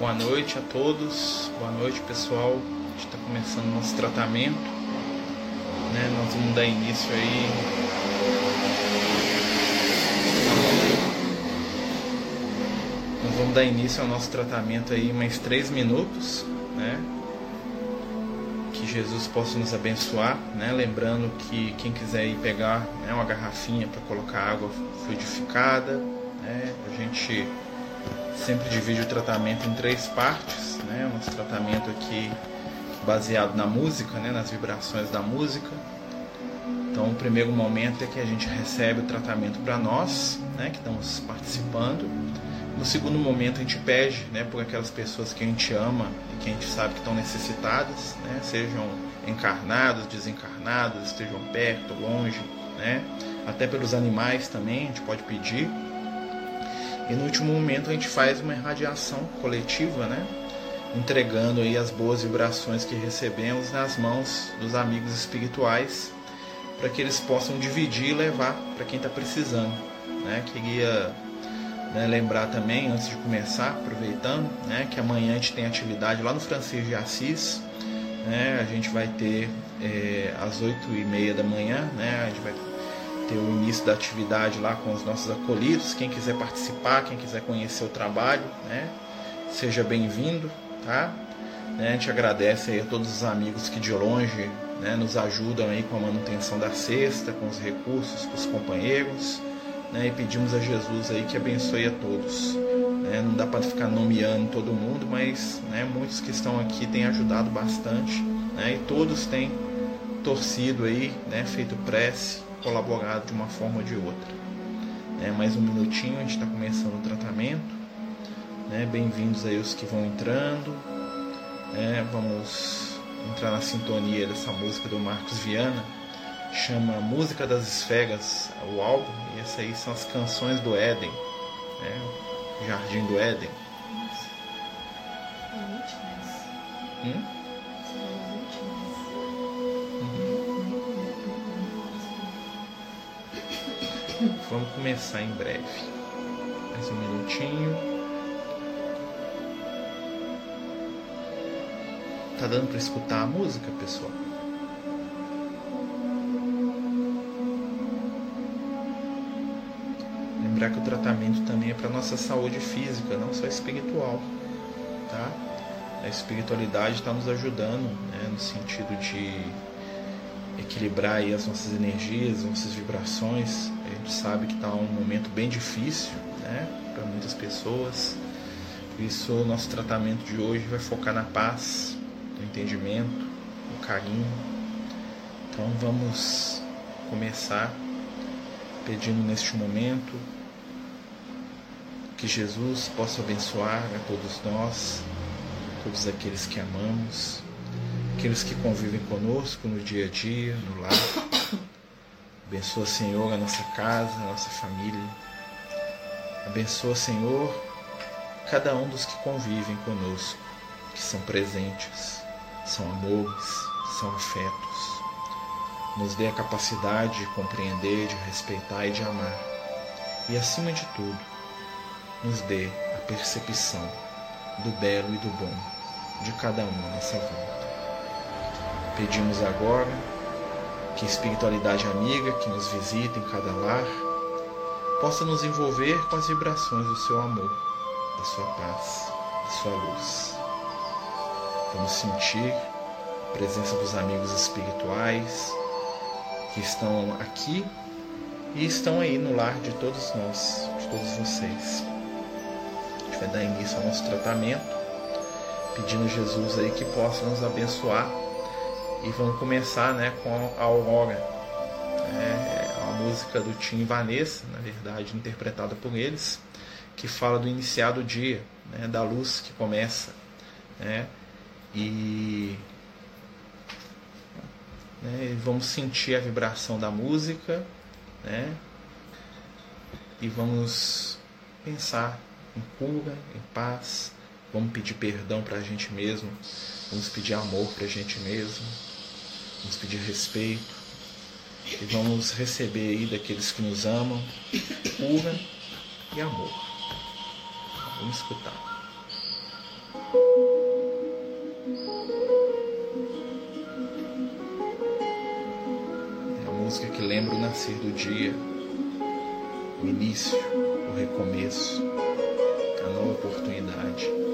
Boa noite a todos, boa noite pessoal. A gente está começando nosso tratamento. Né? Nós vamos dar início aí. Nós vamos dar início ao nosso tratamento aí mais três minutos, né? Que Jesus possa nos abençoar, né? Lembrando que quem quiser ir pegar né, uma garrafinha para colocar água fluidificada, né? A gente sempre divide o tratamento em três partes, né? Nosso tratamento aqui baseado na música, né? Nas vibrações da música. Então, o primeiro momento é que a gente recebe o tratamento para nós, né? Que estamos participando. No segundo momento, a gente pede, né? Por aquelas pessoas que a gente ama e que a gente sabe que estão necessitadas, né? Sejam encarnados, desencarnados, estejam perto, longe, né? Até pelos animais também a gente pode pedir e no último momento a gente faz uma irradiação coletiva, né? entregando aí as boas vibrações que recebemos nas mãos dos amigos espirituais, para que eles possam dividir e levar para quem está precisando. Né? Queria né, lembrar também, antes de começar, aproveitando, né, que amanhã a gente tem atividade lá no Francisco de Assis. Né? A gente vai ter é, às 8 e meia da manhã, né? a gente vai ter o início da atividade lá com os nossos acolhidos. Quem quiser participar, quem quiser conhecer o trabalho, né? Seja bem-vindo, tá? Né? A gente agradece a todos os amigos que de longe né, nos ajudam aí com a manutenção da cesta, com os recursos para os companheiros. Né, e pedimos a Jesus aí que abençoe a todos. Né, não dá para ficar nomeando todo mundo, mas né, muitos que estão aqui têm ajudado bastante né, e todos têm torcido aí, né, feito prece colaborado de uma forma ou de outra. É, mais um minutinho, a gente está começando o tratamento. Né? Bem-vindos aí os que vão entrando. É, vamos entrar na sintonia dessa música do Marcos Viana. Chama Música das Esferas, o álbum. E essas aí são as canções do Éden. Né? Jardim do Éden. Hum? Vamos começar em breve. Mais um minutinho. Tá dando para escutar a música, pessoal? Lembrar que o tratamento também é para nossa saúde física, não só espiritual, tá? A espiritualidade está nos ajudando, né, no sentido de equilibrar as nossas energias, nossas vibrações, a gente sabe que está um momento bem difícil né, para muitas pessoas. Por isso, o nosso tratamento de hoje vai focar na paz, no entendimento, no carinho. Então, vamos começar pedindo neste momento que Jesus possa abençoar a todos nós, todos aqueles que amamos, aqueles que convivem conosco no dia a dia, no lar Abençoa, Senhor, a nossa casa, a nossa família. Abençoa, Senhor, cada um dos que convivem conosco, que são presentes, são amores, são afetos. Nos dê a capacidade de compreender, de respeitar e de amar. E, acima de tudo, nos dê a percepção do belo e do bom de cada um à nossa volta. Pedimos agora que espiritualidade amiga que nos visita em cada lar possa nos envolver com as vibrações do seu amor, da sua paz, da sua luz. Vamos sentir a presença dos amigos espirituais que estão aqui e estão aí no lar de todos nós, de todos vocês. A gente vai dar início ao nosso tratamento, pedindo a Jesus aí que possa nos abençoar e vamos começar né, com a Aurora. É uma música do Tim Vanessa, na verdade, interpretada por eles, que fala do iniciar do dia, né, da luz que começa. Né, e né, vamos sentir a vibração da música né, e vamos pensar em cura, em paz, vamos pedir perdão para a gente mesmo, vamos pedir amor para a gente mesmo vamos pedir respeito e vamos receber aí daqueles que nos amam cura e amor. Vamos escutar. É Uma música que lembra o nascer do dia, o início, o recomeço, a nova oportunidade.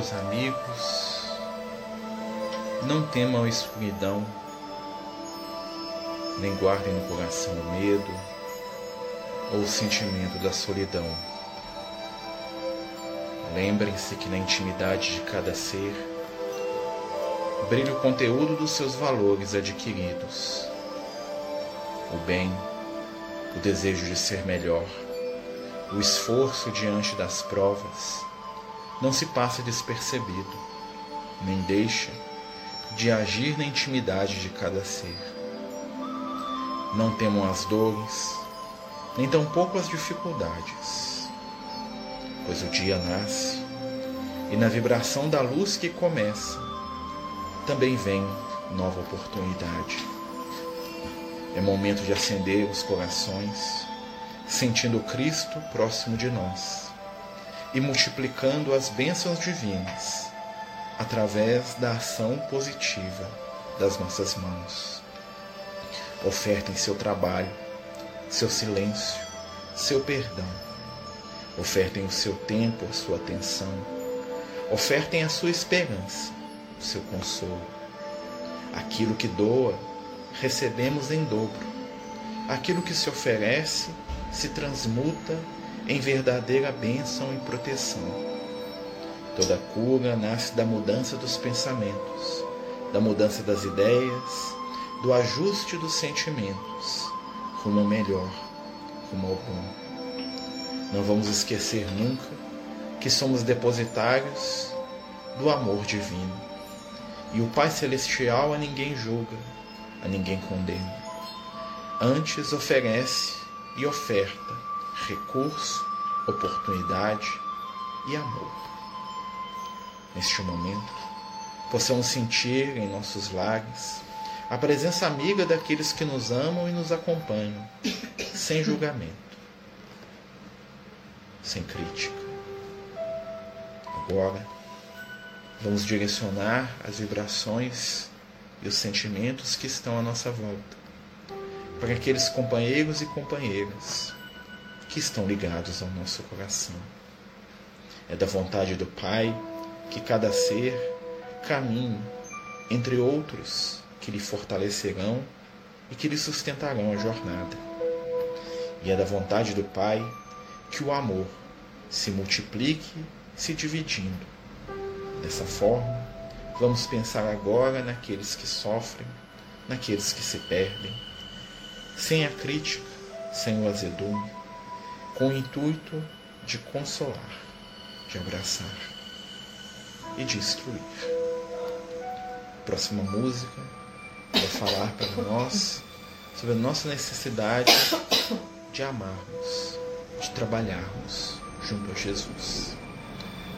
Meus amigos, não temam a escuridão, nem guardem no coração o medo ou o sentimento da solidão. Lembrem-se que na intimidade de cada ser brilha o conteúdo dos seus valores adquiridos. O bem, o desejo de ser melhor, o esforço diante das provas, não se passa despercebido, nem deixa de agir na intimidade de cada ser. Não temam as dores, nem tampouco as dificuldades, pois o dia nasce e na vibração da luz que começa também vem nova oportunidade. É momento de acender os corações, sentindo Cristo próximo de nós e multiplicando as bênçãos divinas através da ação positiva das nossas mãos. Ofertem seu trabalho, seu silêncio, seu perdão. Ofertem o seu tempo, a sua atenção. Ofertem a sua esperança, o seu consolo. Aquilo que doa, recebemos em dobro. Aquilo que se oferece, se transmuta em verdadeira bênção e proteção. Toda cura nasce da mudança dos pensamentos, da mudança das ideias, do ajuste dos sentimentos, rumo ao melhor, rumo ao bom. Não vamos esquecer nunca que somos depositários do amor divino. E o Pai Celestial a ninguém julga, a ninguém condena. Antes oferece e oferta recurso, oportunidade e amor. Neste momento, possamos sentir em nossos lares a presença amiga daqueles que nos amam e nos acompanham, sem julgamento, sem crítica. Agora, vamos direcionar as vibrações e os sentimentos que estão à nossa volta para aqueles companheiros e companheiras que estão ligados ao nosso coração. É da vontade do Pai que cada ser caminhe entre outros que lhe fortalecerão e que lhe sustentarão a jornada. E é da vontade do Pai que o amor se multiplique, se dividindo. Dessa forma, vamos pensar agora naqueles que sofrem, naqueles que se perdem, sem a crítica, sem o azedume, com o intuito de consolar, de abraçar e de instruir. próxima música vai falar para nós sobre a nossa necessidade de amarmos, de trabalharmos junto a Jesus.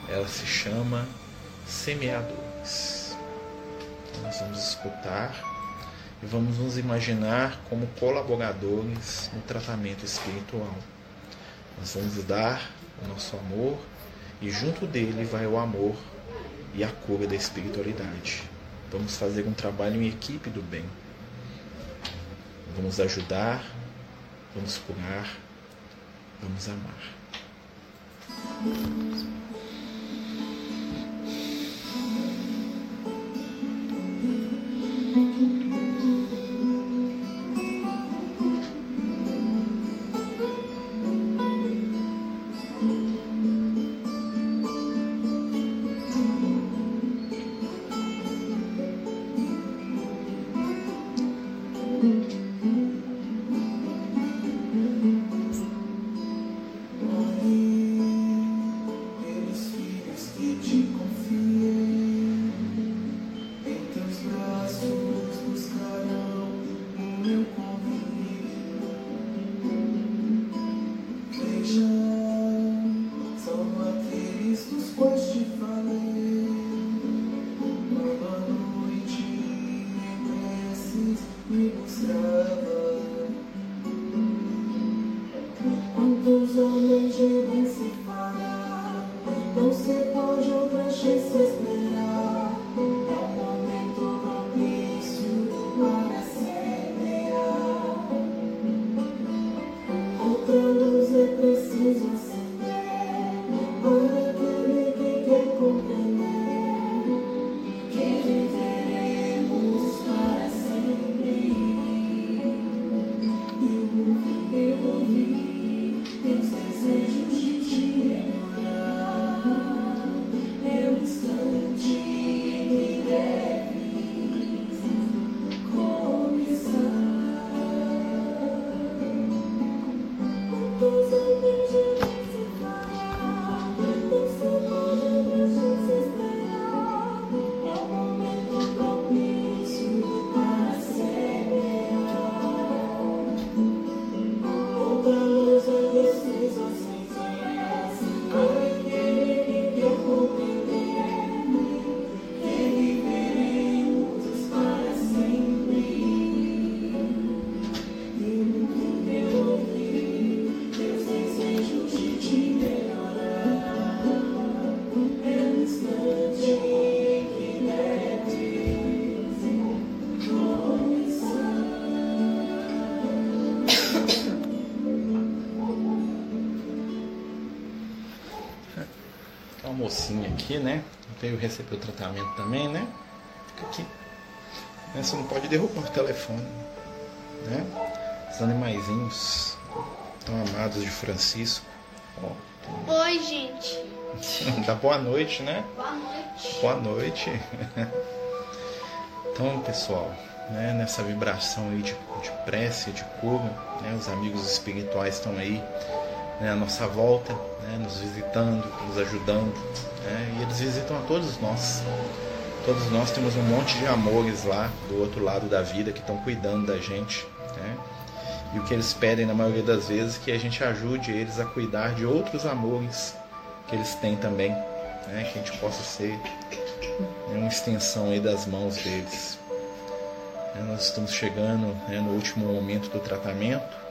Ela se chama Semeadores. Então, nós vamos escutar e vamos nos imaginar como colaboradores no tratamento espiritual. Nós vamos dar o nosso amor e junto dele vai o amor e a cura da espiritualidade. Vamos fazer um trabalho em equipe do bem. Vamos ajudar, vamos curar, vamos amar. Aqui, né? Veio receber o tratamento também, né? Fica aqui. Né? Você não pode derrubar o telefone, né? Os animaizinhos tão amados de Francisco. Ó, Oi, gente. Dá boa noite, né? Boa noite. Boa noite. Então, pessoal, né, nessa vibração aí de, de prece, de cura, né, os amigos espirituais estão aí né, à nossa volta, né, nos visitando, nos ajudando, né, e eles visitam a todos nós. Todos nós temos um monte de amores lá do outro lado da vida que estão cuidando da gente. Né, e o que eles pedem na maioria das vezes é que a gente ajude eles a cuidar de outros amores que eles têm também, né, que a gente possa ser né, uma extensão aí das mãos deles. Né, nós estamos chegando né, no último momento do tratamento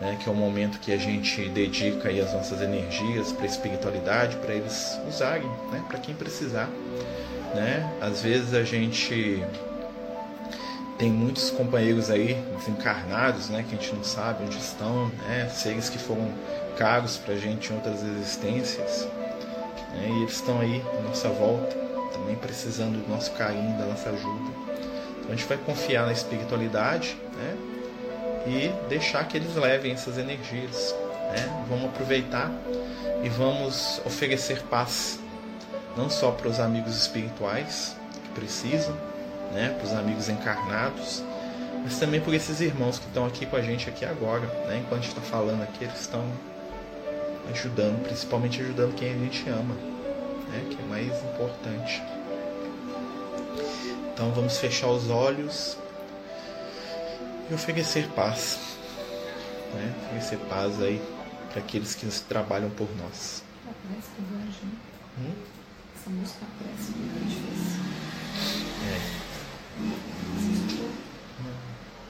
né, que é o momento que a gente dedica aí as nossas energias para a espiritualidade, para eles usarem, né, para quem precisar. Né? Às vezes a gente tem muitos companheiros aí desencarnados, né, que a gente não sabe onde estão, né, seres que foram caros para a gente em outras existências, né, e eles estão aí à nossa volta, também precisando do nosso carinho, da nossa ajuda. Então a gente vai confiar na espiritualidade, né, e deixar que eles levem essas energias. Né? Vamos aproveitar e vamos oferecer paz, não só para os amigos espirituais que precisam, né? para os amigos encarnados, mas também por esses irmãos que estão aqui com a gente aqui agora. Né? Enquanto a gente está falando aqui, eles estão ajudando, principalmente ajudando quem a gente ama, né? que é mais importante. Então vamos fechar os olhos e oferecer paz. Né? Oferecer paz aí para aqueles que trabalham por nós. A prece do anjo, né? Hum? Essa música é a prece do anjo É.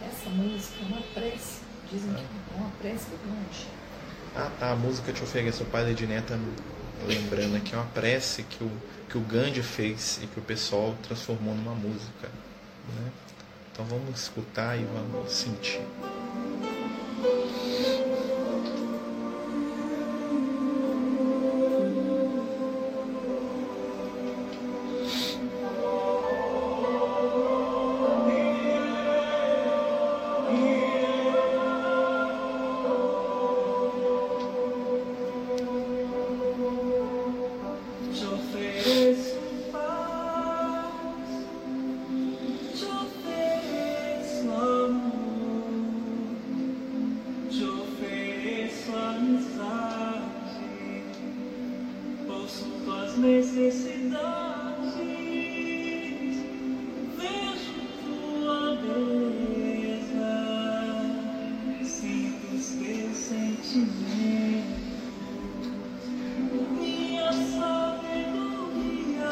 Essa música é uma prece. Dizem que é uma prece do anjo. Ah tá, a música Te Ofereço Pai de Neta lembrando aqui é uma prece que o, que o Gandhi fez e que o pessoal transformou numa música. Né? Então vamos escutar e vamos sentir. Minha sabedoria.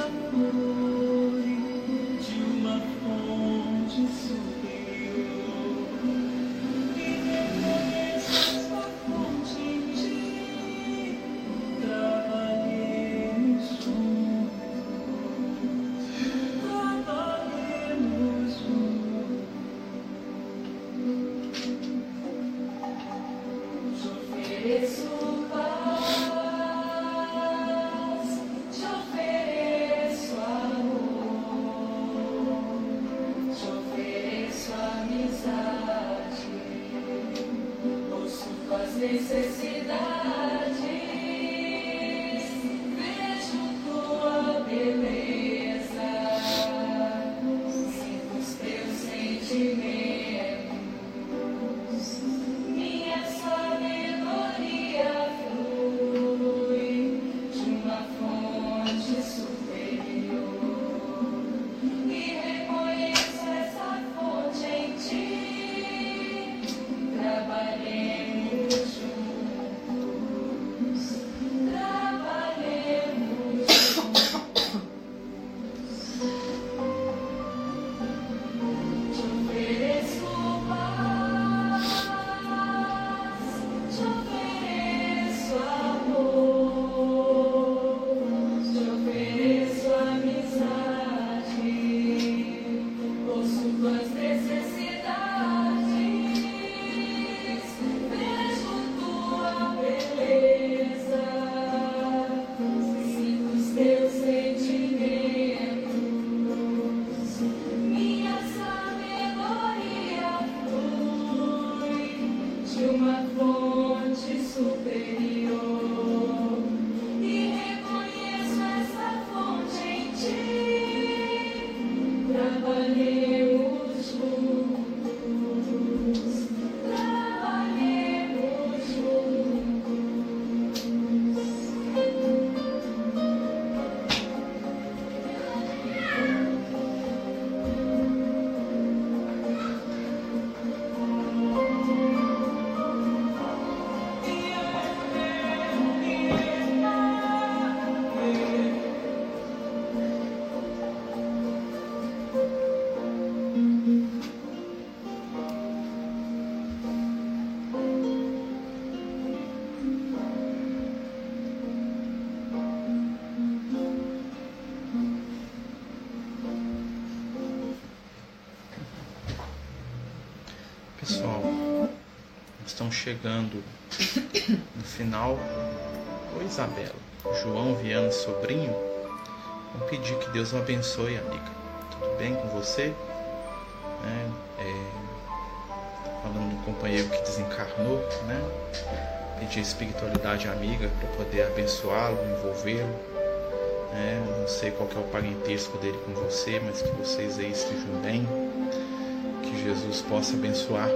Chegando no final. Oi, Isabela. João Viana Sobrinho. Vamos pedir que Deus o abençoe, amiga. Tudo bem com você? É, é, falando do companheiro que desencarnou, né? Pedir espiritualidade amiga para poder abençoá-lo, envolvê-lo. É, não sei qual é o parentesco dele com você, mas que vocês aí estejam bem. Que Jesus possa abençoar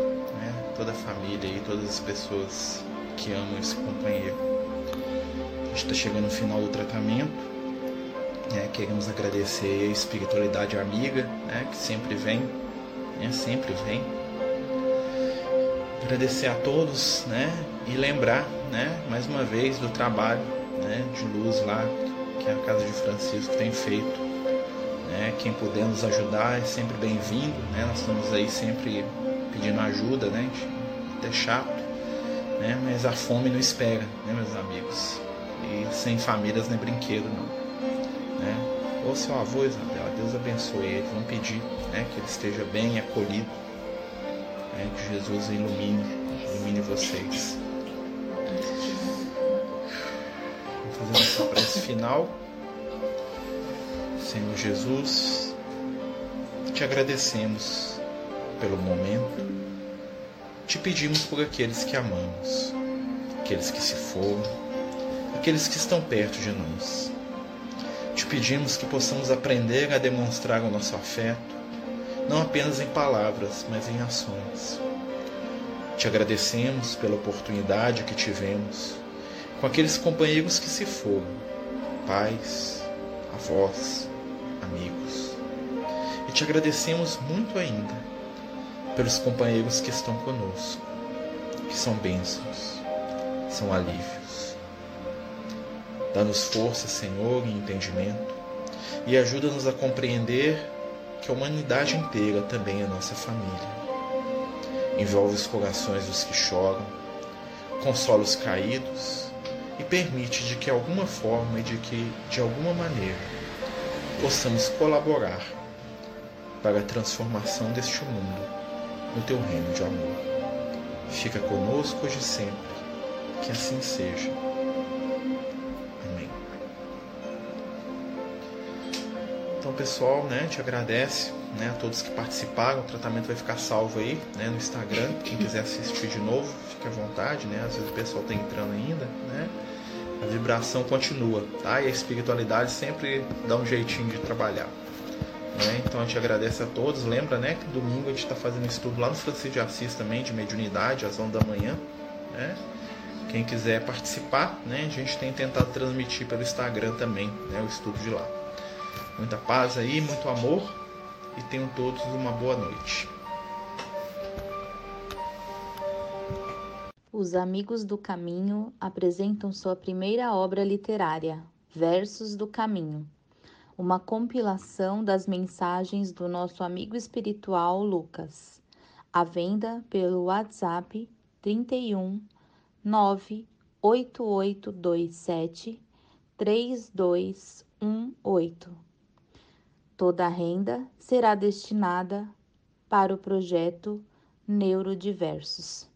toda a família e todas as pessoas que amam esse companheiro. A gente está chegando no final do tratamento. Né? Queremos agradecer a espiritualidade amiga, né? que sempre vem, né? sempre vem. Agradecer a todos, né? E lembrar, né? Mais uma vez do trabalho, né? De luz lá que a Casa de Francisco tem feito. Né? Quem puder nos ajudar é sempre bem-vindo, né? Nós estamos aí sempre pedindo ajuda, né? Até chato, né? Mas a fome não espera, né, meus amigos? E sem famílias nem brinquedo, não. Né? Ou seu avô, Isabela, Deus abençoe ele. Vamos pedir né, que ele esteja bem acolhido. Né, que Jesus ilumine, ilumine vocês. Vamos fazer nossa prece final. Senhor Jesus, te agradecemos pelo momento, te pedimos por aqueles que amamos, aqueles que se foram, aqueles que estão perto de nós. Te pedimos que possamos aprender a demonstrar o nosso afeto, não apenas em palavras, mas em ações. Te agradecemos pela oportunidade que tivemos com aqueles companheiros que se foram, pais, avós, amigos. E te agradecemos muito ainda pelos companheiros que estão conosco, que são bênçãos, são alívios. Dá-nos força, Senhor, e entendimento, e ajuda-nos a compreender que a humanidade inteira também é nossa família. Envolve os corações dos que choram, consola os caídos e permite de que alguma forma e de que de alguma maneira possamos colaborar para a transformação deste mundo no teu reino de amor. Fica conosco hoje e sempre, que assim seja. Amém. Então, pessoal, né, te agradece, né, a todos que participaram. O tratamento vai ficar salvo aí, né, no Instagram. Quem quiser assistir de novo, fique à vontade, né? Às vezes o pessoal está entrando ainda, né? A vibração continua, tá? E a espiritualidade sempre dá um jeitinho de trabalhar. Né? Então a gente agradece a todos. Lembra né, que domingo a gente está fazendo estudo lá no Francisco de Assis também, de mediunidade, às 11 da manhã. Né? Quem quiser participar, né, a gente tem tentado transmitir pelo Instagram também né, o estudo de lá. Muita paz aí, muito amor e tenham todos uma boa noite. Os Amigos do Caminho apresentam sua primeira obra literária, Versos do Caminho uma compilação das mensagens do nosso amigo espiritual Lucas, à venda pelo WhatsApp 31 98827 3218. Toda a renda será destinada para o projeto Neurodiversos.